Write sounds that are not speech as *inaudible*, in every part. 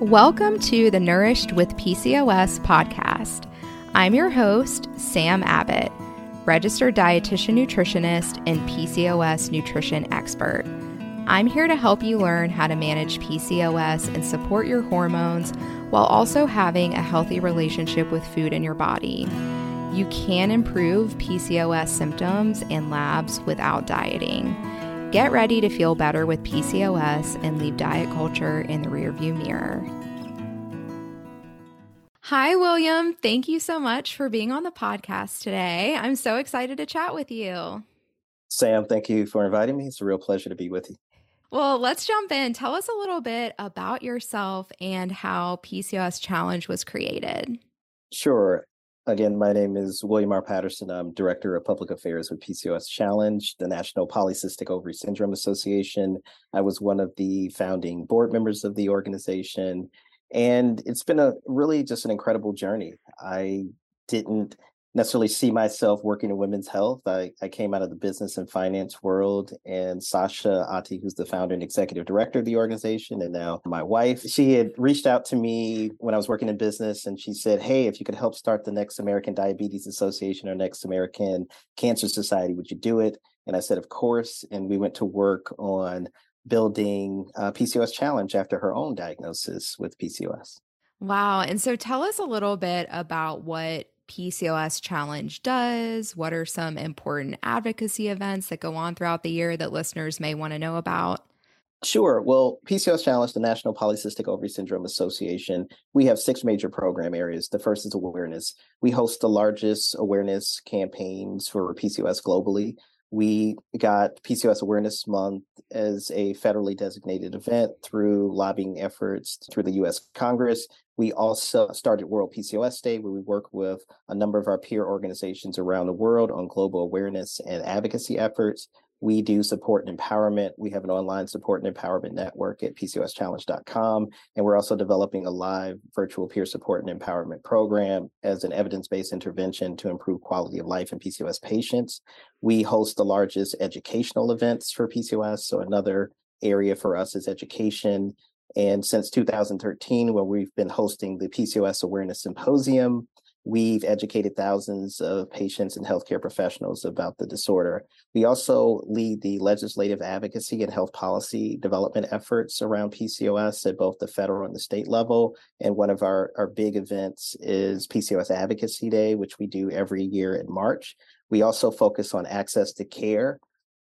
Welcome to the Nourished with PCOS podcast. I'm your host, Sam Abbott, registered dietitian nutritionist and PCOS nutrition expert. I'm here to help you learn how to manage PCOS and support your hormones while also having a healthy relationship with food in your body. You can improve PCOS symptoms and labs without dieting. Get ready to feel better with PCOS and leave diet culture in the rearview mirror. Hi, William. Thank you so much for being on the podcast today. I'm so excited to chat with you. Sam, thank you for inviting me. It's a real pleasure to be with you. Well, let's jump in. Tell us a little bit about yourself and how PCOS Challenge was created. Sure. Again, my name is William R. Patterson. I'm Director of Public Affairs with PCOS Challenge, the National Polycystic Ovary Syndrome Association. I was one of the founding board members of the organization. And it's been a really just an incredible journey. I didn't necessarily see myself working in women's health. I, I came out of the business and finance world, and Sasha Ottey, who's the founder and executive director of the organization, and now my wife, she had reached out to me when I was working in business, and she said, "Hey, if you could help start the next American Diabetes Association or next American Cancer Society, would you do it?" And I said, "Of course." And we went to work on building a PCOS challenge after her own diagnosis with PCOS. Wow. And so tell us a little bit about what PCOS Challenge does? What are some important advocacy events that go on throughout the year that listeners may want to know about? Sure. Well, PCOS Challenge, the National Polycystic Ovary Syndrome Association, we have six major program areas. The first is awareness. We host the largest awareness campaigns for PCOS globally. We got PCOS Awareness Month as a federally designated event through lobbying efforts through the US Congress. We also started World PCOS Day, where we work with a number of our peer organizations around the world on global awareness and advocacy efforts. We do support and empowerment. We have an online support and empowerment network at PCOSchallenge.com. And we're also developing a live virtual peer support and empowerment program as an evidence based intervention to improve quality of life in PCOS patients. We host the largest educational events for PCOS. So, another area for us is education. And since 2013, where we've been hosting the PCOS Awareness Symposium, We've educated thousands of patients and healthcare professionals about the disorder. We also lead the legislative advocacy and health policy development efforts around PCOS at both the federal and the state level. And one of our, our big events is PCOS Advocacy Day, which we do every year in March. We also focus on access to care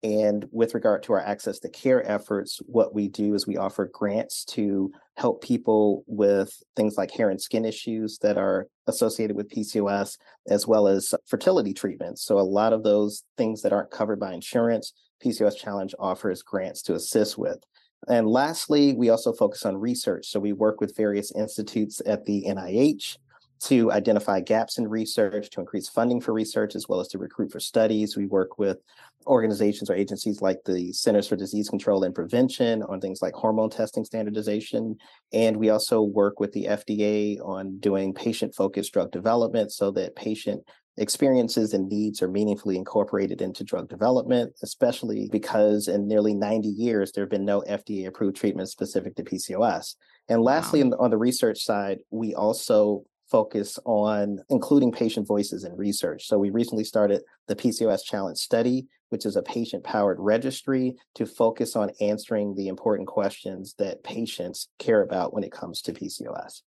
and with regard to our access to care efforts, what we do is we offer grants to help people with things like hair and skin issues that are associated with PCOS, as well as fertility treatments. So, a lot of those things that aren't covered by insurance, PCOS Challenge offers grants to assist with. And lastly, we also focus on research. So, we work with various institutes at the NIH to identify gaps in research, to increase funding for research, as well as to recruit for studies. We work with organizations or agencies like the Centers for Disease Control and Prevention on things like hormone testing standardization. And we also work with the FDA on doing patient focused drug development so that patient experiences and needs are meaningfully incorporated into drug development, especially because in nearly 90 years, there have been no FDA approved treatments specific to PCOS. And lastly, wow. on the research side, we also focus on including patient voices in research. So we recently started the PCOS Challenge Study, which is a patient powered registry to focus on answering the important questions that patients care about when it comes to PCOS.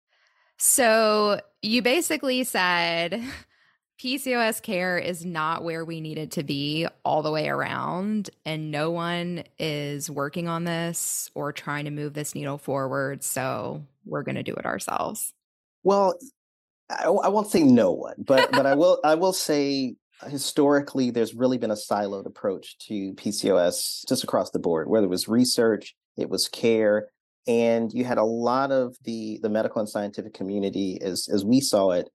So you basically said *laughs* PCOS care is not where we need it to be all the way around, and no one is working on this or trying to move this needle forward. So we're going to do it ourselves. Well, I, I won't say no one, but but I will I will say historically there's really been a siloed approach to PCOS just across the board, whether it was research, it was care, and you had a lot of the the medical and scientific community as as we saw it,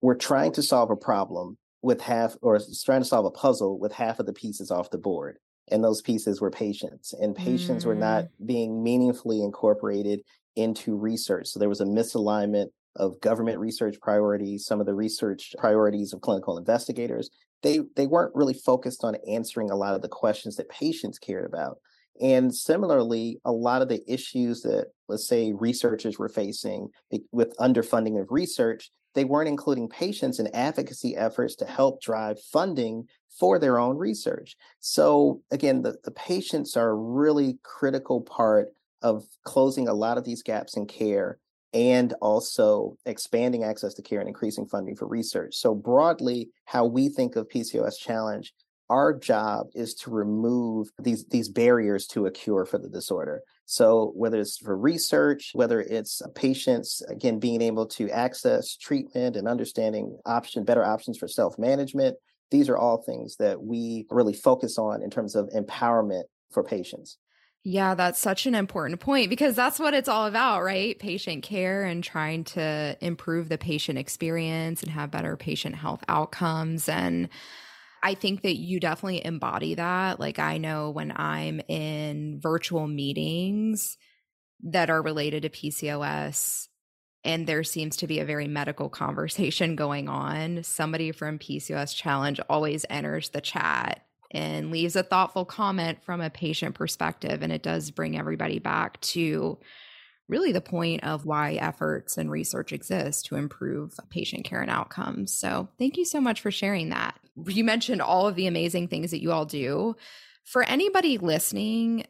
were trying to solve a problem with half or trying to solve a puzzle with half of the pieces off the board and those pieces were patients and patients mm. were not mm. being meaningfully incorporated into research so there was a misalignment of government research priorities, some of the research priorities of clinical investigators, they they weren't really focused on answering a lot of the questions that patients cared about. And similarly, a lot of the issues that, let's say, researchers were facing with underfunding of research, they weren't including patients in advocacy efforts to help drive funding for their own research. So, again, the, the patients are a really critical part of closing a lot of these gaps in care and also expanding access to care and increasing funding for research. So, broadly, how we think of PCOS Challenge our job is to remove these these barriers to a cure for the disorder so whether it's for research whether it's uh, patients again being able to access treatment and understanding option better options for self-management these are all things that we really focus on in terms of empowerment for patients yeah, that's such an important point because that's what it's all about, right? Patient care and trying to improve the patient experience and have better patient health outcomes. And I think that you definitely embody that. Like, I know when I'm in virtual meetings that are related to PCOS, and there seems to be a very medical *laughs* conversation going on, somebody from PCOS Challenge always enters the chat and leaves a thoughtful comment from a patient perspective. And it does bring everybody back to really the point of why efforts and research exist to improve patient care and outcomes. So, thank you so much for sharing that. You mentioned all of the amazing things that you all do. For anybody listening,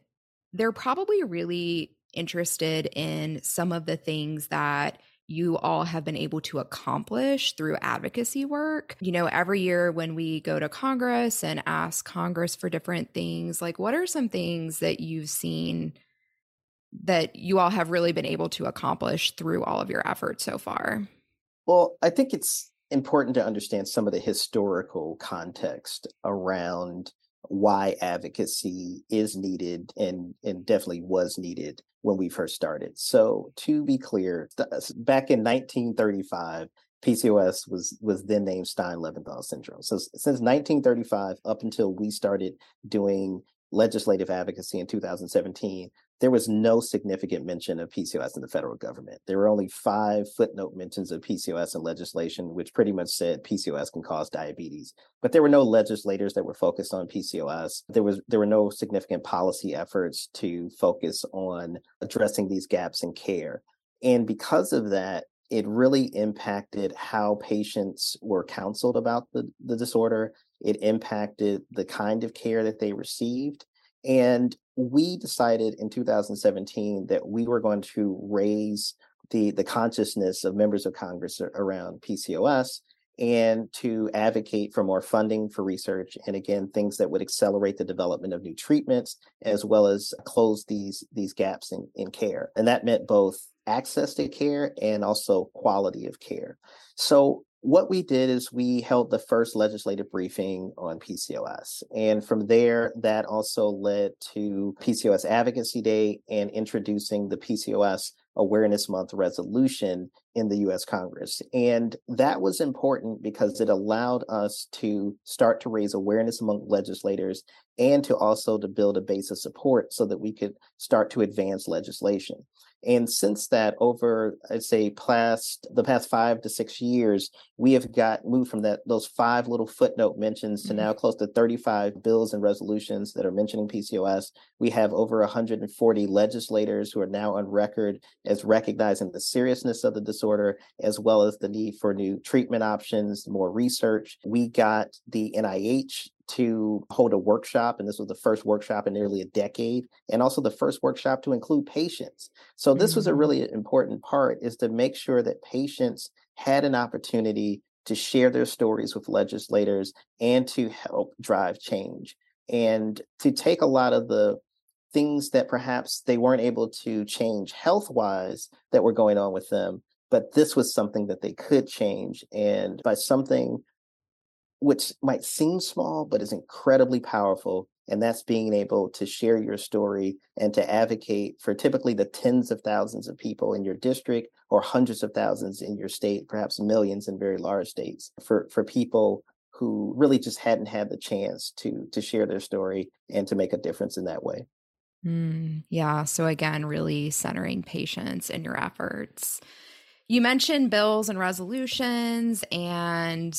they're probably really interested in some of the things that you all have been able to accomplish through advocacy work. You know, every year when we go to Congress and ask Congress for different things, like what are some things that you've seen that you all have really been able to accomplish through all of your efforts so far? Well, I think it's important to understand some of the historical context around why advocacy is needed and, and definitely was needed when we first started. So, to be clear, uh, back in 1935, PCOS was was then named Stein-Leventhal syndrome. So since 1935 up until we started doing legislative advocacy in 2017, there was no significant mention of PCOS in the federal government. There were only five footnote mentions of PCOS in legislation, which pretty much said PCOS can cause diabetes. But there were no legislators that were focused on PCOS. There was there were no significant policy efforts to focus on addressing these gaps in care. And because of that, it really impacted how patients were counseled about the, the disorder. It impacted the kind of care that they received. And we decided in 2017 that we were going to raise the, the consciousness of members of Congress around PCOS and to advocate for more funding for research and again things that would accelerate the development of new treatments as well as close these these gaps in, in care. And that meant both access to care and also quality of care. So what we did is we held the first legislative briefing on PCOS. And from there, that also led to PCOS Advocacy Day and introducing the PCOS Awareness Month resolution in the US Congress. And that was important because it allowed us to start to raise awareness among legislators and to also to build a base of support so that we could start to advance legislation. And since that, over I'd say past the past five to six years, we have got moved from that those five little footnote mentions to mm-hmm. now close to 35 bills and resolutions that are mentioning PCOS. We have over 140 legislators who are now on record as recognizing the seriousness of the disorder, as well as the need for new treatment options, more research. We got the NIH to hold a workshop, and this was the first workshop in nearly a decade, and also the first workshop to include patients. So this was a mm-hmm. really important part is to make sure that patients had an opportunity to share their stories with legislators and to help drive change and to take a lot of the things that perhaps they weren't able to change health wise that were going on with them but this was something that they could change and by something which might seem small, but is incredibly powerful. And that's being able to share your story and to advocate for typically the tens of thousands of people in your district or hundreds of thousands in your state, perhaps millions in very large states for, for people who really just hadn't had the chance to to share their story and to make a difference in that way. Mm, yeah. So again, really centering patients in your efforts. You mentioned bills and resolutions and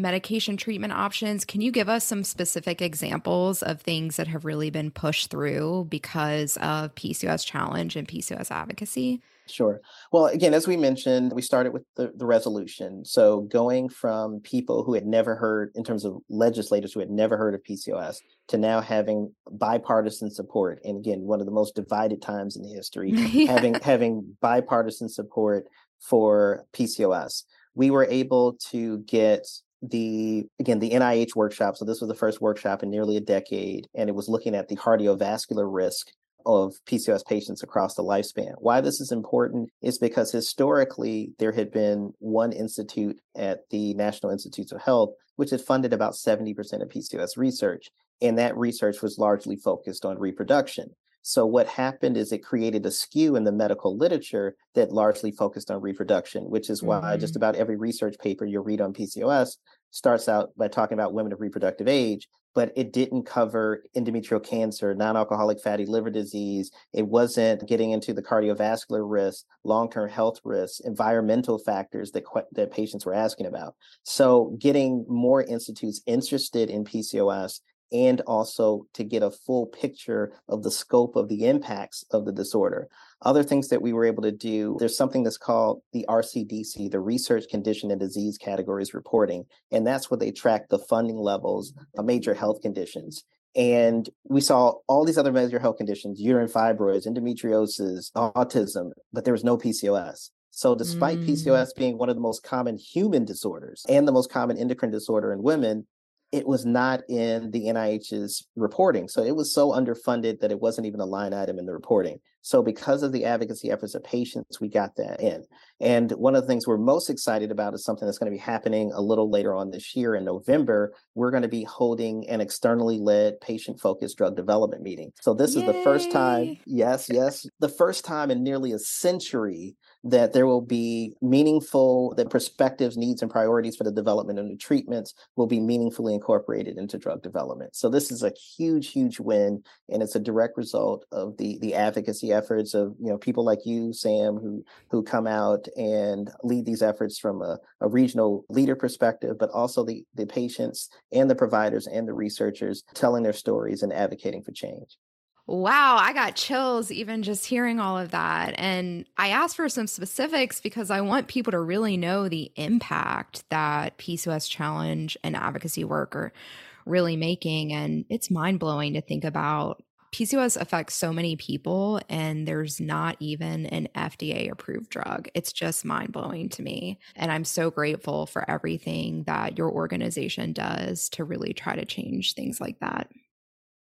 medication treatment options. Can you give us some specific examples of things that have really been pushed through because of PCOS challenge and PCOS advocacy? Sure. Well, again, as we mentioned, we started with the, the resolution. So going from people who had never heard, in terms of legislators who had never heard of PCOS, to now having bipartisan support. And again, one of the most divided times in history, *laughs* yeah. having having bipartisan support for PCOS. We were able to get the again the NIH workshop. So this was the first workshop in nearly a decade, and it was looking at the cardiovascular risk of PCOS patients across the lifespan. Why this is important is because historically there had been one institute at the National Institutes of Health which had funded about 70% of PCOS research, and that research was largely focused on reproduction. So what happened is it created a skew in the medical literature that largely focused on reproduction, which is why mm-hmm. just about every research paper you read on PCOS starts out by talking about women of reproductive age, but it didn't cover endometrial cancer, non alcoholic fatty liver disease. It wasn't getting into the cardiovascular risk, long term health risks, environmental factors that, that patients were asking about. So, getting more institutes interested in PCOS and also to get a full picture of the scope of the impacts of the disorder. Other things that we were able to do, there's something that's called the RCDC, the Research Condition and Disease Categories Reporting. And that's where they track the funding levels of major health conditions. And we saw all these other major health conditions, uterine fibroids, endometriosis, autism, but there was no PCOS. So, despite mm. PCOS being one of the most common human disorders and the most common endocrine disorder in women, it was not in the NIH's reporting. So it was so underfunded that it wasn't even a line item in the reporting. So because of the advocacy efforts of patients, we got that in. And one of the things we're most excited about is something that's going to be happening a little later on this year in November. We're going to be holding an externally led patient focused drug development meeting. So this Yay. is the first time, yes, yes, the first time in nearly a century that there will be meaningful, that perspectives, needs, and priorities for the development of new treatments will be meaningfully incorporated into drug development. So this is a huge, huge win, and it's a direct result of the the advocacy efforts of you know people like you, Sam, who who come out and lead these efforts from a, a regional leader perspective, but also the the patients and the providers and the researchers telling their stories and advocating for change. Wow, I got chills even just hearing all of that. And I asked for some specifics because I want people to really know the impact that PCOS challenge and advocacy work are really making. And it's mind blowing to think about. PCOS affects so many people, and there's not even an FDA approved drug. It's just mind blowing to me. And I'm so grateful for everything that your organization does to really try to change things like that.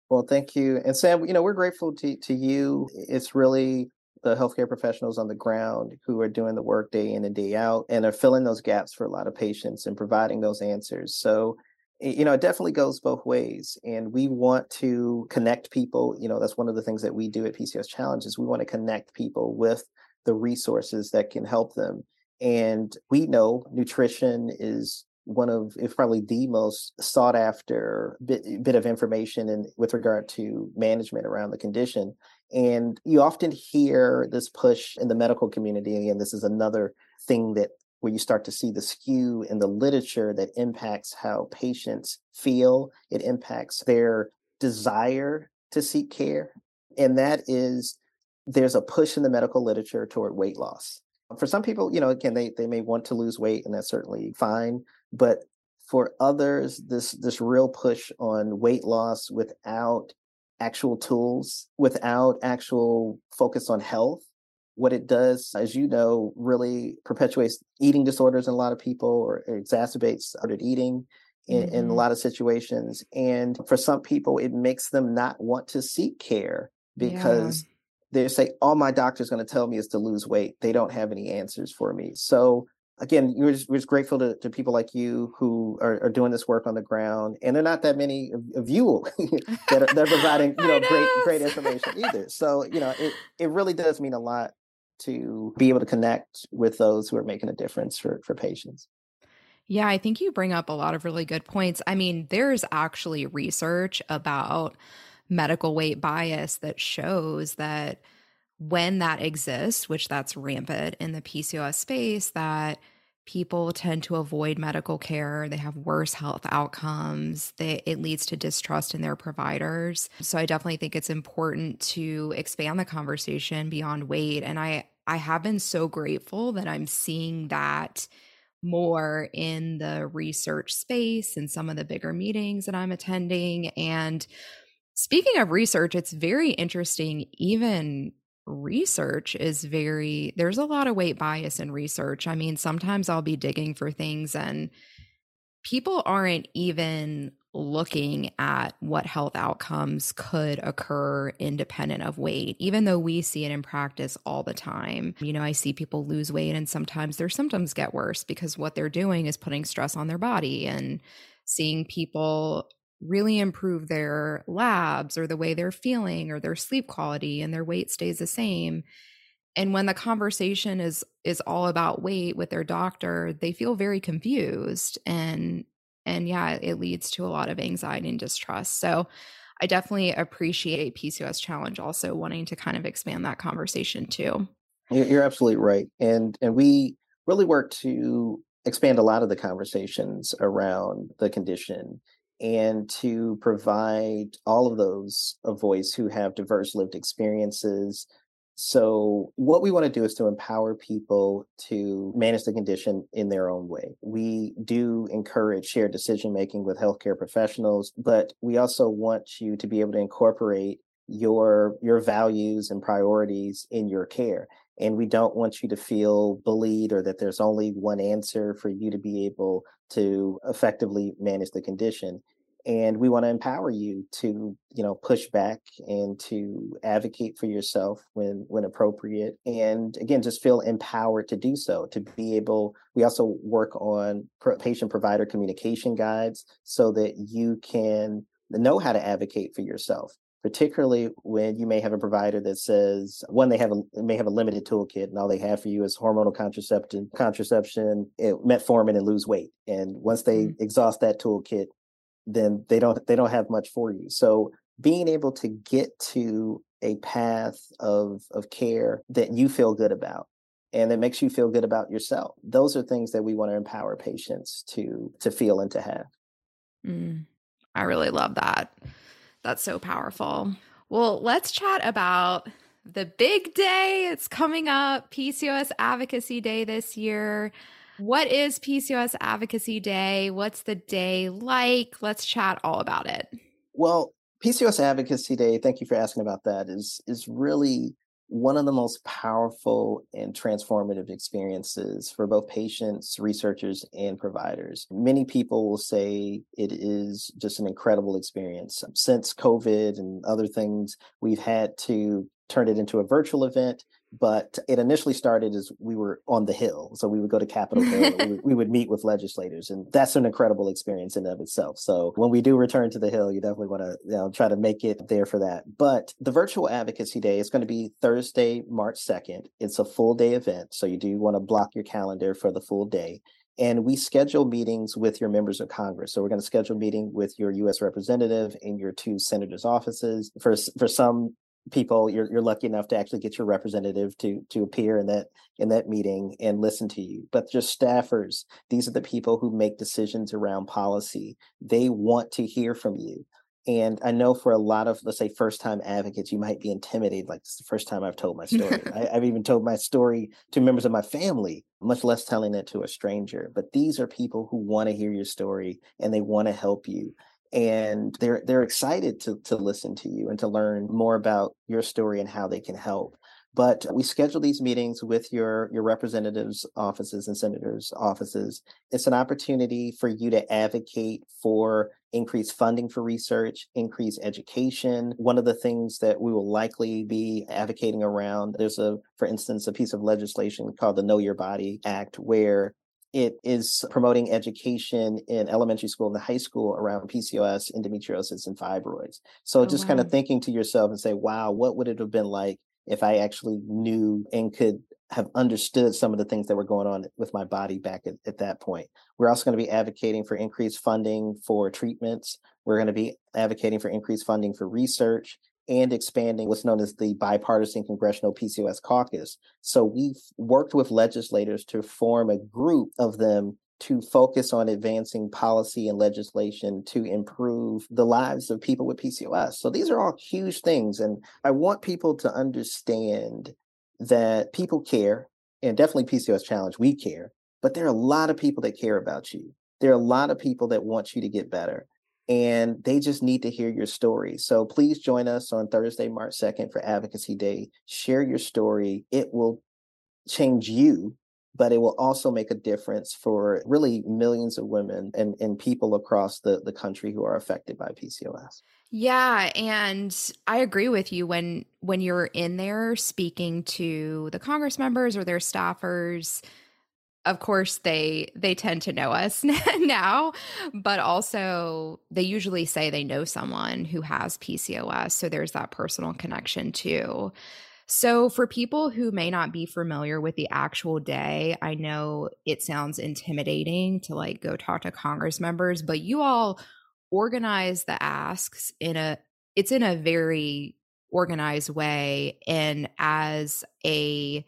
Well, thank you. And Sam, you know, we're grateful to, to you. It's really the healthcare professionals on the ground who are doing the work day in and day out and are filling those gaps for a lot of patients and providing those answers. So, you know, it definitely goes both ways. And we want to connect people. You know, that's one of the things that we do at PCOS Challenges. We want to connect people with the resources that can help them. And we know nutrition is one of if probably the most sought after bit, bit of information in with regard to management around the condition. And you often hear this push in the medical community and this is another thing that where you start to see the skew in the literature that impacts how patients feel. It impacts their desire to seek care. And that is there's a push in the medical literature toward weight loss for some people you know again they, they may want to lose weight and that's certainly fine but for others this this real push on weight loss without actual tools without actual focus on health what it does as you know really perpetuates eating disorders in a lot of people or exacerbates ordered eating in, mm-hmm. in, a mm-hmm. lot of situations and for some people it makes them not want to seek care because. They say all my doctor's going to tell me is to lose weight they don't have any answers for me so again, we're just, we're just grateful to, to people like you who are, are, doing this work on the ground. And there are not that many of, of you *laughs* that, are, that are providing, *laughs* you know, know, great, great information either. So, you know, it, it really does mean a lot to be able to connect with those who are making a difference for, for patients. Yeah, I think you bring up a lot of really good points. I mean, there's actually research about medical weight bias that shows that when that exists, which that's rampant in the PCOS space, that people tend to avoid medical care they have worse health outcomes they, it leads to distrust in their providers. So i definitely think it's important to expand the conversation beyond weight and i i have been so grateful that i'm seeing that more in the research space and some of the bigger meetings that i'm attending and speaking of research it's very interesting even research is very there's a lot of weight bias in research. I mean, sometimes I'll be digging for things and people aren't even looking at what health outcomes could occur independent of weight, even though we see it in practice all the time. You know, I see people lose weight and sometimes their symptoms get worse because what they're doing is putting stress on their body and seeing people really improve their labs or the way they're feeling or their sleep quality and their weight stays the same. And when the conversation is is all about weight with their doctor they feel very confused and and yeah it leads to a lot of anxiety and distrust. So i definitely appreciate pcos challenge also wanting to kind of expand that conversation too. You're absolutely right. And and we really work to expand a lot of the conversations around the condition and to provide all of those a voice who have diverse lived experiences. So, what we want to do is to empower people to manage the condition in their own way. We do encourage shared decision making with healthcare professionals, but we also want you to be able to incorporate your your values and priorities in your care and we don't want you to feel bullied or that there's only one answer for you to be able to effectively manage the condition and we want to empower you to you know push back and to advocate for yourself when when appropriate and again just feel empowered to do so to be able we also work on patient provider communication guides so that you can know how to advocate for yourself particularly when you may have a provider that says one they have a may have a limited toolkit and all they have for you is hormonal contraception contraception it, metformin and lose weight. And once they mm-hmm. exhaust that toolkit then they don't they don't have much for you. So being able to get to a path of of care that you feel good about and that makes you feel good about yourself those are things that we want to empower patients to to feel and to have. Mm, i really love that that's so powerful. Well, let's chat about the big day. It's coming up, PCOS Advocacy Day this year. What is PCOS Advocacy Day? What's the day like? Let's chat all about it. Well, PCOS Advocacy Day, thank you for asking about that, is is really one of the most powerful and transformative experiences for both patients, researchers, and providers. Many people will say it is just an incredible experience. Since COVID and other things, we've had to turn it into a virtual event but it initially started as we were on the hill so we would go to capitol hill we, would, *laughs* we, would, meet with legislators and that's an incredible experience in of itself so when we do return to the hill you definitely want to you know try to make it there for that but the virtual advocacy day is going to be thursday march 2nd it's a full day event so you do want to block your calendar for the full day and we schedule meetings with your members of Congress. So we're going to schedule a meeting with your U.S. representative and your two senators' offices. For for some people you're you're lucky enough to actually get your representative to to appear in that in that meeting and listen to you. But just staffers these are the people who make decisions around policy. They want to hear from you. And i know for a lot of let's say first time advocates you might be intimidated like this is the first time i've told my story. I, *laughs* i've even told my story to members of my family much less telling it to a stranger. But these are people who want to hear your story and they want to help you and they're they're excited to to listen to you and to learn more about your story and how they can help. But we schedule these meetings with your your representatives offices and senators offices. It's an opportunity for you to advocate for increased funding for research increased education. One of the things that we will likely be advocating around there's a for instance a piece of legislation called the know your body act where it is promoting education in elementary school and the high school around PCOS, endometriosis, and fibroids. So oh, just wow. kind of thinking to yourself and say, wow, what would it have been like if I actually knew and could have understood some of the things that were going on with my body back at, at that point. We're also going to be advocating for increased funding for treatments. We're going to be advocating for increased funding for research and expanding what's known as the bipartisan congressional PCOS caucus. So we've worked with legislators to form a group of them to focus on advancing policy and legislation to improve the lives of people with PCOS. So these are all huge things. And I want people to understand that people care, and definitely PCOS Challenge, we care, but there are a lot of people that care about you. There are a lot of people that want you to get better and they just need to hear your story. So please join us on Thursday, March 2nd for Advocacy Day. Share your story. It will change you but it will also make a difference for really millions of women and, and people across the, the country who are affected by PCOS. Yeah, and I agree with you when when you're in there speaking to the Congress members or their staffers, of course they they tend to know us *laughs* now, but also they usually say they know someone who has PCOS, so there's that personal connection too. So, for people who may not be familiar with the actual day, I know it sounds intimidating to like go talk to Congress members, but you all organize the asks in a it's in a very organized way and as a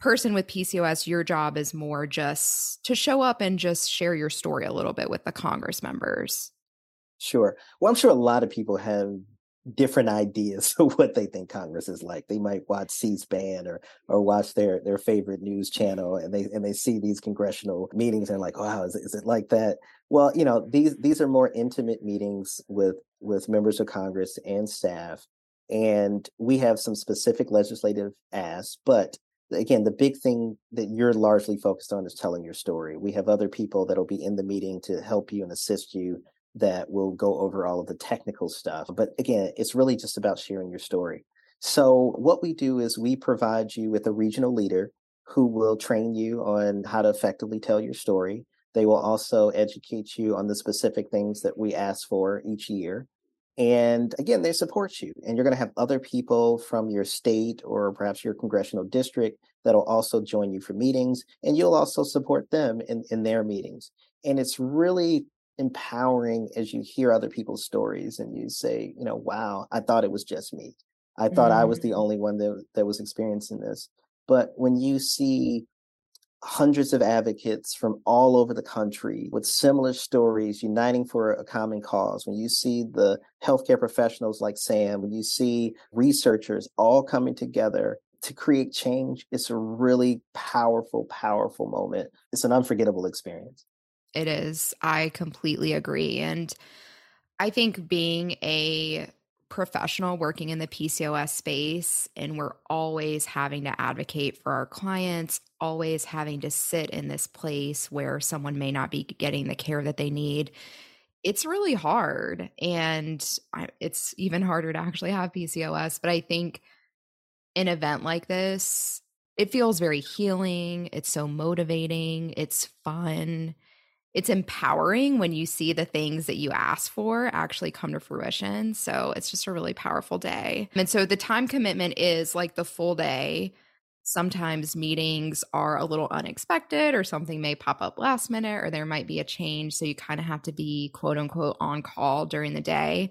person with PCOS your job is more just to show up and just share your story a little bit with the Congress members. Sure. Well, I'm sure a lot of people have different ideas *laughs* of what they think Congress is like. They might watch C-SPAN or or watch their their favorite news channel, and they and they see these congressional meetings and like, wow, is it, is it like that? Well, you know, these these are more intimate meetings with with members of Congress and staff, and we have some specific legislative asks, but again the big thing that you're largely focused on is telling your story we have other people that'll be in the meeting to help you and assist you that will go over all of the technical stuff. But again, it's really just about sharing your story. So, what we do is we provide you with a regional leader who will train you on how to effectively tell your story. They will also educate you on the specific things that we ask for each year. And again, they support you. And you're going to have other people from your state or perhaps your congressional district that'll also join you for meetings. And you'll also support them in, in their meetings. And it's really empowering as you hear other people's stories and you say, you know, wow, I thought it was just me. I thought mm-hmm. I was the mm-hmm. only one that, that was experiencing this. But when you see hundreds of advocates from all over the country with similar stories uniting for a common cause, when you see the healthcare professionals like Sam, when you see researchers all coming together to create change, it's a really powerful, powerful moment. It's an unforgettable experience. It is. I completely agree. And I think being a professional working in the PCOS space and we're always having to advocate for our clients, always having to sit in this place where someone may not be getting the care that they need. It's really hard. And it's even harder to actually have PCOS. But I think an event like this, it feels very healing. It's so motivating. It's fun it's empowering when you see the things that you ask for actually come to fruition. So it's just a really powerful day. And so the time commitment is like the full day. Sometimes meetings are a little unexpected, or something may pop up last minute, or there might be a change. So you kind of have to be quote unquote on call during the day.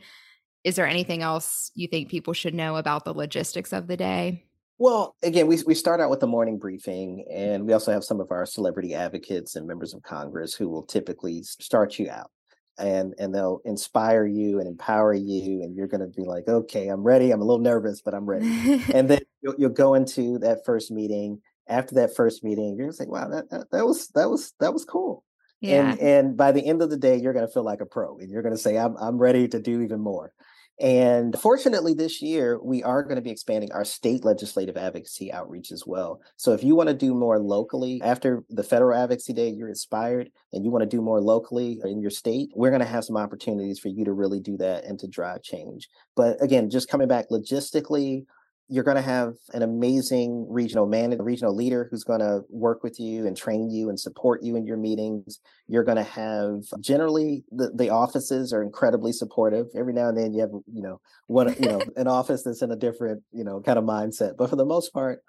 Is there anything else you think people should know about the logistics of the day? Well, again, we we start out with the morning briefing, mm-hmm. and we also have some of our celebrity advocates and members of Congress who will typically start you out, and and they'll inspire you and empower you, and you're going to be like, okay, I'm ready. I'm a little nervous, but I'm ready. *laughs* and then you'll, you'll go into that first meeting. After that first meeting, you're going to say, wow, that, that that was that was that was cool. Yeah. And and by the end of the day, you're going to feel like a pro, and you're going to say, I'm I'm ready to do even more. And fortunately, this year, we are going to be expanding our state legislative advocacy outreach as well. So if you want to do more locally after the federal advocacy day, you're inspired and you want to do more locally in your state, we're going to have some opportunities for you to really do that and to drive change. But again, just coming back logistically, you're going to have an amazing regional manager, regional leader who's going to work with you and train you and support you in your meetings. You're going to have generally the, the offices are incredibly supportive. Every now and then you have, you know, one, you know, *laughs* an office that's in a different, you know, kind of mindset. But for the most part,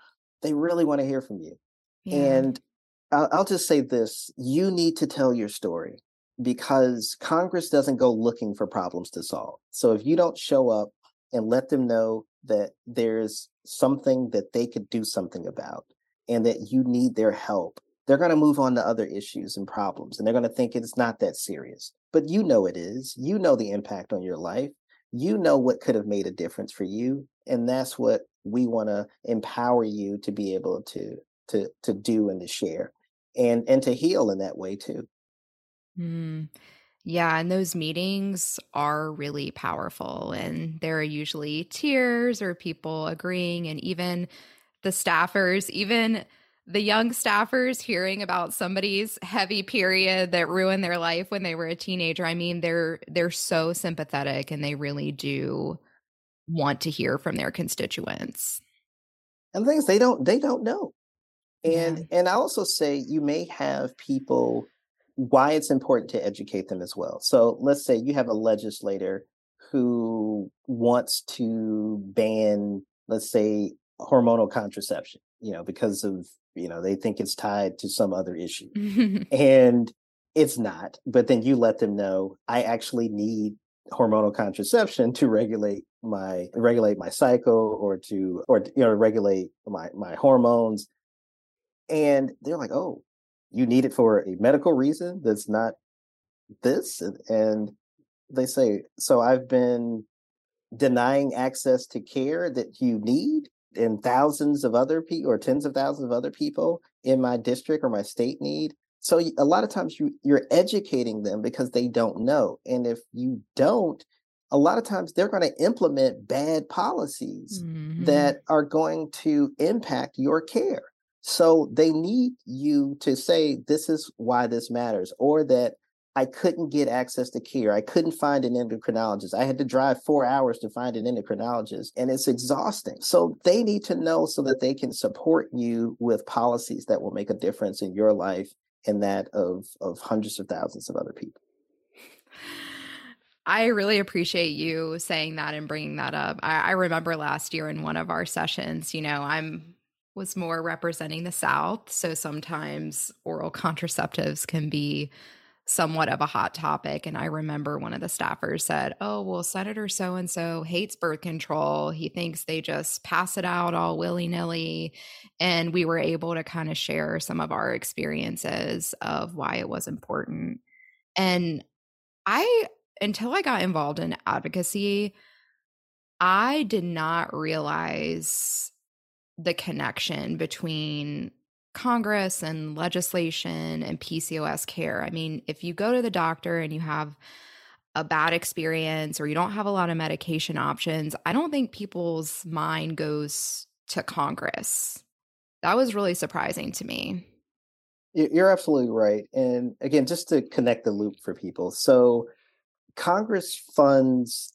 they really want to hear from you. Yeah. And I'll, I'll just say this you need to tell your story because Congress doesn't go looking for problems to solve. So if you don't show up and let them know that there's something that they could do something about and that you need their help, they're going to move on to other issues and problems and they're going to think it's not that serious. But you know it is. You know the impact on your life. You know what could have made a difference for you. And that's what we want to empower you to be able to to to do and to share and and to heal in that way too. Mm. Yeah, and those meetings are really powerful. And there are usually tears or people agreeing, and even the staffers, even the young staffers hearing about somebody's heavy period that ruined their life when they were a teenager. I mean, they're they're so sympathetic and they really do want to hear from their constituents. And things they don't they don't know. And yeah. and I also say you may have people why it's important to educate them as well. So let's say you have a legislator who wants to ban, let's say, hormonal contraception, you know, because of, you know, they think it's tied to some other issue. *laughs* and it's not. But then you let them know I actually need hormonal contraception to regulate my regulate my cycle or to or you know regulate my my hormones and they're like oh you need it for a medical reason that's not this and they say so i've been denying access to care that you need and thousands of other people or tens of thousands of other people in my district or my state need so a lot of times you you're educating them because they don't know and if you don't a lot of times they're going to implement bad policies mm-hmm. that are going to impact your care so they need you to say, this is why this matters, or that I couldn't get access to care. I couldn't find an endocrinologist. I had to drive four hours to find an endocrinologist, and it's exhausting. So they need to know so that they can support you with policies that will make a difference in your life and that of, of hundreds of thousands of other people. I really appreciate you saying that and bringing that up. I, I remember last year in one of our sessions, you know, I'm was more representing the South. So sometimes oral contraceptives can be somewhat of a hot topic. And I remember one of the staffers said, Oh, well, Senator so and so hates birth control. He thinks they just pass it out all willy nilly. And we were able to kind of share some of our experiences of why it was important. And I, until I got involved in advocacy, I did not realize the connection between Congress and legislation and PCOS care. I mean, if you go to the doctor and you have a bad experience or you don't have a lot of medication options, I don't think people's mind goes to Congress. That was really surprising to me. You're absolutely right. And again, just to connect the loop for people. So Congress funds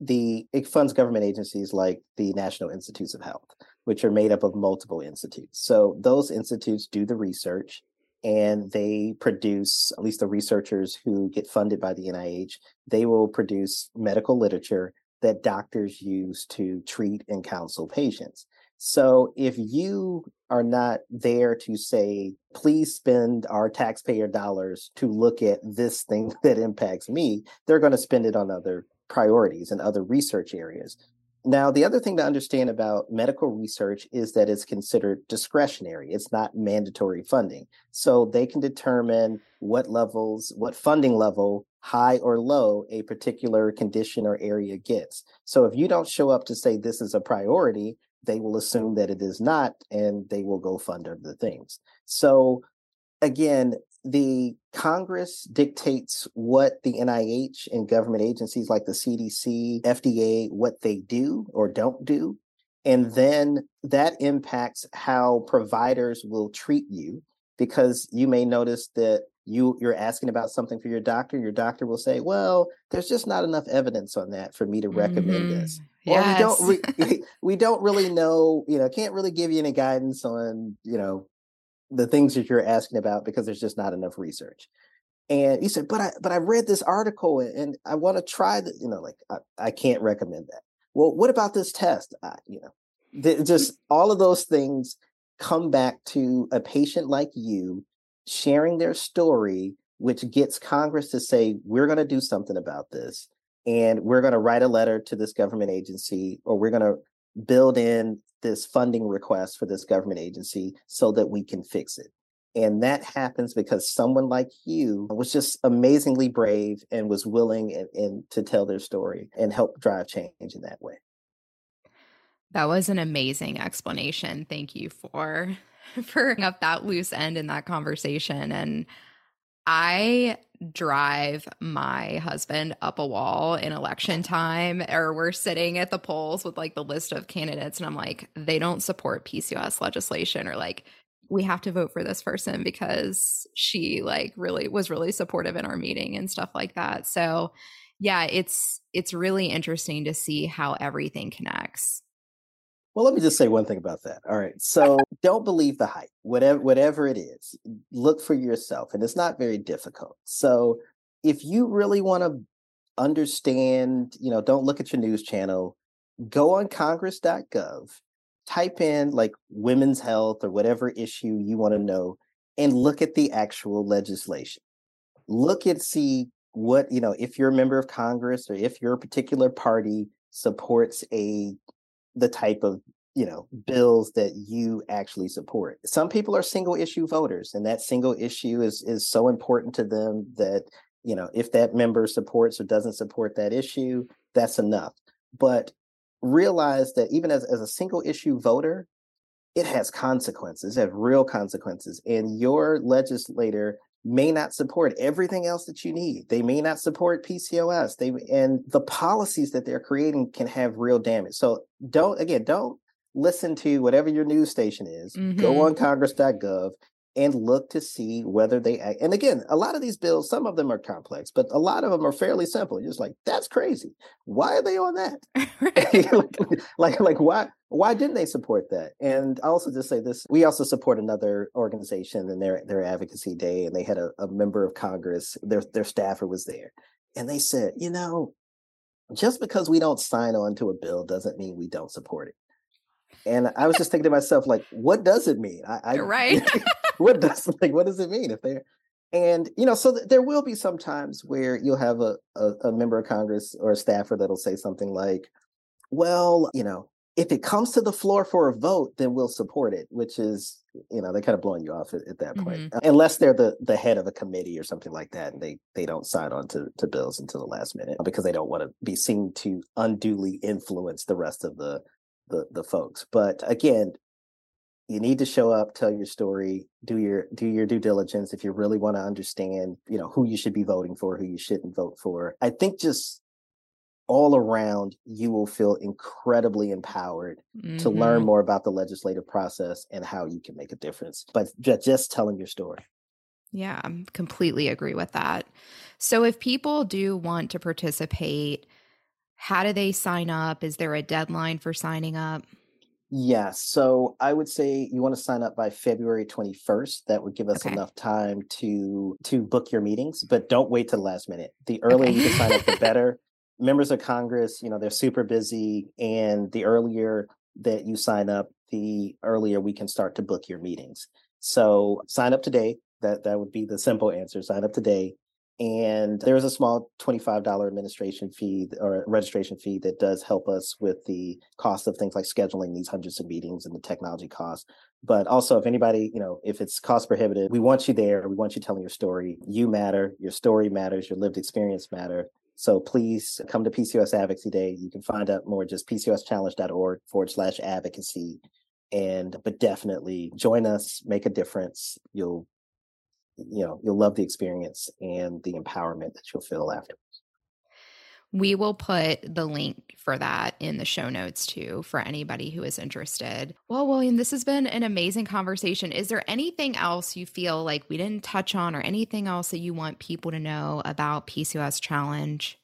the it funds government agencies like the National Institutes of Health which are made up of multiple institutes. So those institutes do the research and they produce, at least the researchers who get funded by the NIH, they will produce medical literature that doctors use to treat and counsel patients. So if you are not there to say, please spend our taxpayer dollars to look at this thing *laughs* that impacts me, they're going to spend it on other priorities and other research areas. Now, the other thing to understand about medical research is that it's considered discretionary. It's not mandatory funding. So they can determine what levels, what funding level, high or low, a particular condition or area gets. So if you don't show up to say this is a priority, they will assume that it is not and they will go fund other things. So again, the Congress dictates what the NIH and government agencies like the CDC, FDA, what they do or don't do. And then that impacts how providers will treat you because you may notice that you you're asking about something for your doctor your doctor will say well there's just not enough evidence on that for me to recommend mm-hmm. this yes. we don't *laughs* we don't really know you know can't really give you any guidance on you know the things that you're asking about because there's just not enough research. And he said, but I but I read this article and I want to try the You know, like I, I can't recommend that. Well, what about this test? I, you know, th- mm. just all of those things come back to a patient like you sharing their story, which gets Congress to say, we're going to do something about this. and we're going to write a letter to this government agency or we're going to build in this funding request for this government agency so that we can fix it. And that happens because someone like you was just amazingly brave and was willing and, and to tell their story and help drive change in that way. That was an amazing explanation. Thank you for *laughs* for up that loose end in that conversation. And I drive my husband up a wall in election time, or we're sitting at the polls with like the list of candidates, and I'm like, they don't support PCOS legislation, or like, we have to vote for this person because she like really was really supportive in our meeting and stuff like that. So, yeah, it's it's really interesting to see how everything connects. Well, let me just say one thing about that. All right. So don't believe the hype. Whatever whatever it is, look for yourself. And it's not very difficult. So if you really want to understand, you know, don't look at your news channel, go on congress.gov, type in like women's health or whatever issue you want to know, and look at the actual legislation. Look and see what, you know, if you're a member of Congress or if your particular party supports a the type of you know bills that you actually support. Some people are single issue voters and that single issue is is so important to them that you know if that member supports or doesn't support that issue that's enough. But realize that even as, as a single issue voter it has consequences it has real consequences and your legislator may not support everything else that you need. They may not support PCOS. They and the policies that they're creating can have real damage. So don't again, don't listen to whatever your news station is. Mm-hmm. Go on congress.gov and look to see whether they act. And again, a lot of these bills, some of them are complex, but a lot of them are fairly simple. You're just like, that's crazy. Why are they on that? *laughs* like, *laughs* like, like, why, why didn't they support that? And I also just say this: we also support another organization and their their advocacy day, and they had a, a member of Congress, their their staffer was there, and they said, you know, just because we don't sign on to a bill doesn't mean we don't support it. And I was just thinking to myself, like, what does it mean? I, I You're right. *laughs* what does *laughs* like what does it mean if they're and you know so th- there will be some times where you'll have a, a, a member of congress or a staffer that'll say something like well you know if it comes to the floor for a vote then we'll support it which is you know they're kind of blowing you off at, at that point mm-hmm. unless they're the the head of a committee or something like that and they they don't sign on to, to bills until the last minute because they don't want to be seen to unduly influence the rest of the the the folks but again you need to show up tell your story do your do your due diligence if you really want to understand you know who you should be voting for who you shouldn't vote for i think just all around you will feel incredibly empowered mm-hmm. to learn mm-hmm. more about the legislative process and how you can make a difference but just telling your story yeah i completely agree with that so if people do want to participate how do they sign up is there a deadline for signing up Yes. So I would say you want to sign up by February 21st. That would give us okay. enough time to to book your meetings, but don't wait to the last minute. The earlier okay. you can sign up, the *laughs* better. Members of Congress, you know, they're super busy, and the earlier that you sign up, the earlier we can start to book your meetings. So sign up today. That that would be the simple answer. Sign up today and there is a small $25 administration fee or registration fee that does help us with the cost of things like scheduling these hundreds of meetings and the technology costs. But also if anybody you know if it's cost prohibitive we want you there. We want you telling your story. You matter. Your story matters. Your lived experience matter. So please come to pcos advocacy day. You can find out more just pcoschallenge.org forward slash advocacy. And but definitely join us. Make a difference. You'll you know you'll love the experience and the empowerment that you'll feel afterwards we will put the link for that in the show notes too for anybody who is interested. Well, William, this has been an amazing conversation. Is there anything else you feel like we didn't touch on or anything else that you want people to know about PCOS Challenge?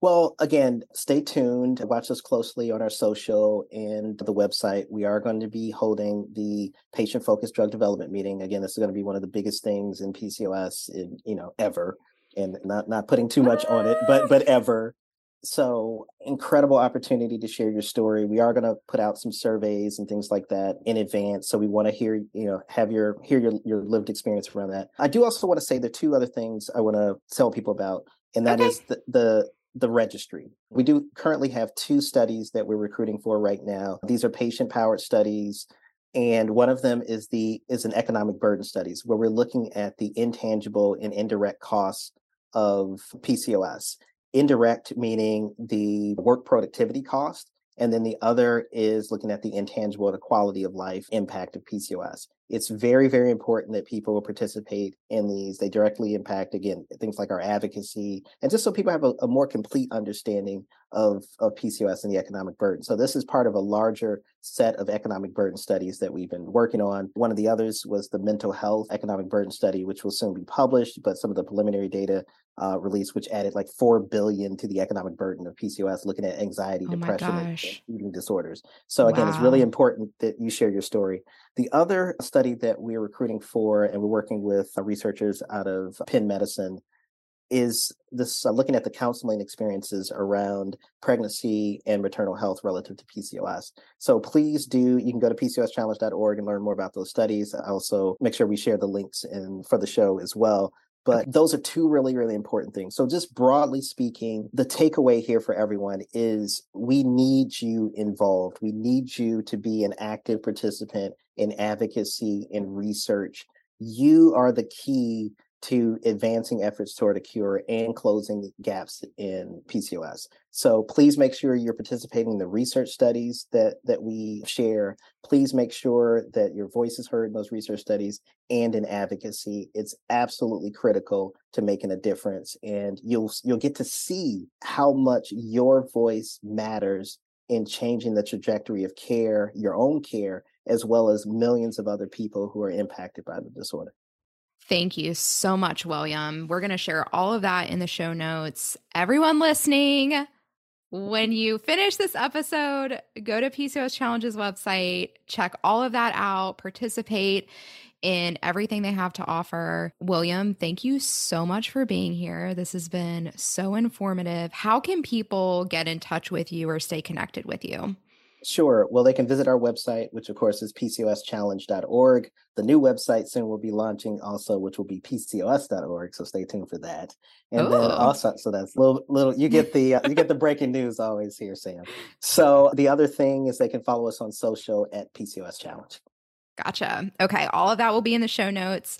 Well, again, stay tuned. Watch us closely on our social and the website. We are going to be holding the patient focused drug development meeting. Again, this is going to be one of the biggest things in PCOS in, you know, ever. And not not putting too much on it, but but ever. So incredible opportunity to share your story. We are going to put out some surveys and things like that in advance. So we want to hear, you know, have your hear your your lived experience around that. I do also want to say the two other things I want to tell people about, and that okay. is the, the the registry. We do currently have two studies that we're recruiting for right now. These are patient powered studies and one of them is the is an economic burden studies where we're looking at the intangible and indirect costs of PCOS. Indirect meaning the work productivity cost and then the other is looking at the intangible, the quality of life impact of PCOS. It's very, very important that people will participate in these. They directly impact, again, things like our advocacy, and just so people have a, a more complete understanding of, of PCOS and the economic burden. So, this is part of a larger set of economic burden studies that we've been working on. One of the others was the mental health economic burden study, which will soon be published, but some of the preliminary data uh, released, which added like 4 billion to the economic burden of PCOS, looking at anxiety, oh depression, and, and, eating disorders. So, again, wow. it's really important that you share your story. The other study that we're recruiting for, and we're working with uh, researchers out of Penn Medicine, is this uh, looking at the counseling experiences around pregnancy and maternal health relative to PCOS. So please do, you can go to PCOSchallenge.org and learn more about those studies. Also make sure we share the links in for the show as well. But those are two really, really important things. So, just broadly speaking, the takeaway here for everyone is we need you involved. We need you to be an active participant in advocacy and research. You are the key to advancing efforts toward a cure and closing gaps in PCOS. So please make sure you're participating in the research studies that that we share. Please make sure that your voice is heard in those research studies and in advocacy. It's absolutely critical to making a difference and you'll you'll get to see how much your voice matters in changing the trajectory of care, your own care, as well as millions of other people who are impacted by the disorder. Thank you so much, William. We're going to share all of that in the show notes. Everyone listening, when you finish this episode, go to PCOS Challenge's website, check all of that out, participate in everything they have to offer. William, thank you so much for being here. This has been so informative. How can people get in touch with you or stay connected with you? Sure. Well, they can visit our website, which of course is pcoschallenge.org. The new website soon will be launching also, which will be pcos.org. So stay tuned for that. And Ooh. then also, so that's little, little, you get the, uh, you get the breaking news always here, Sam. So the other thing is they can follow us on social at PCOS Challenge. Gotcha. Okay. All of that will be in the show notes.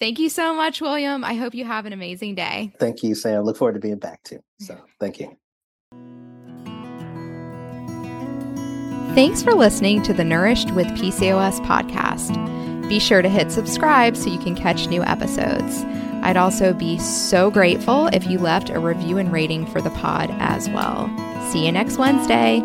Thank you so much, William. I hope you have an amazing day. Thank you, Sam. Look forward to being back too. So thank you. Thanks for listening to the Nourished with PCOS podcast. Be sure to hit subscribe so you can catch new episodes. I'd also be so grateful if you left a review and rating for the pod as well. See you next Wednesday.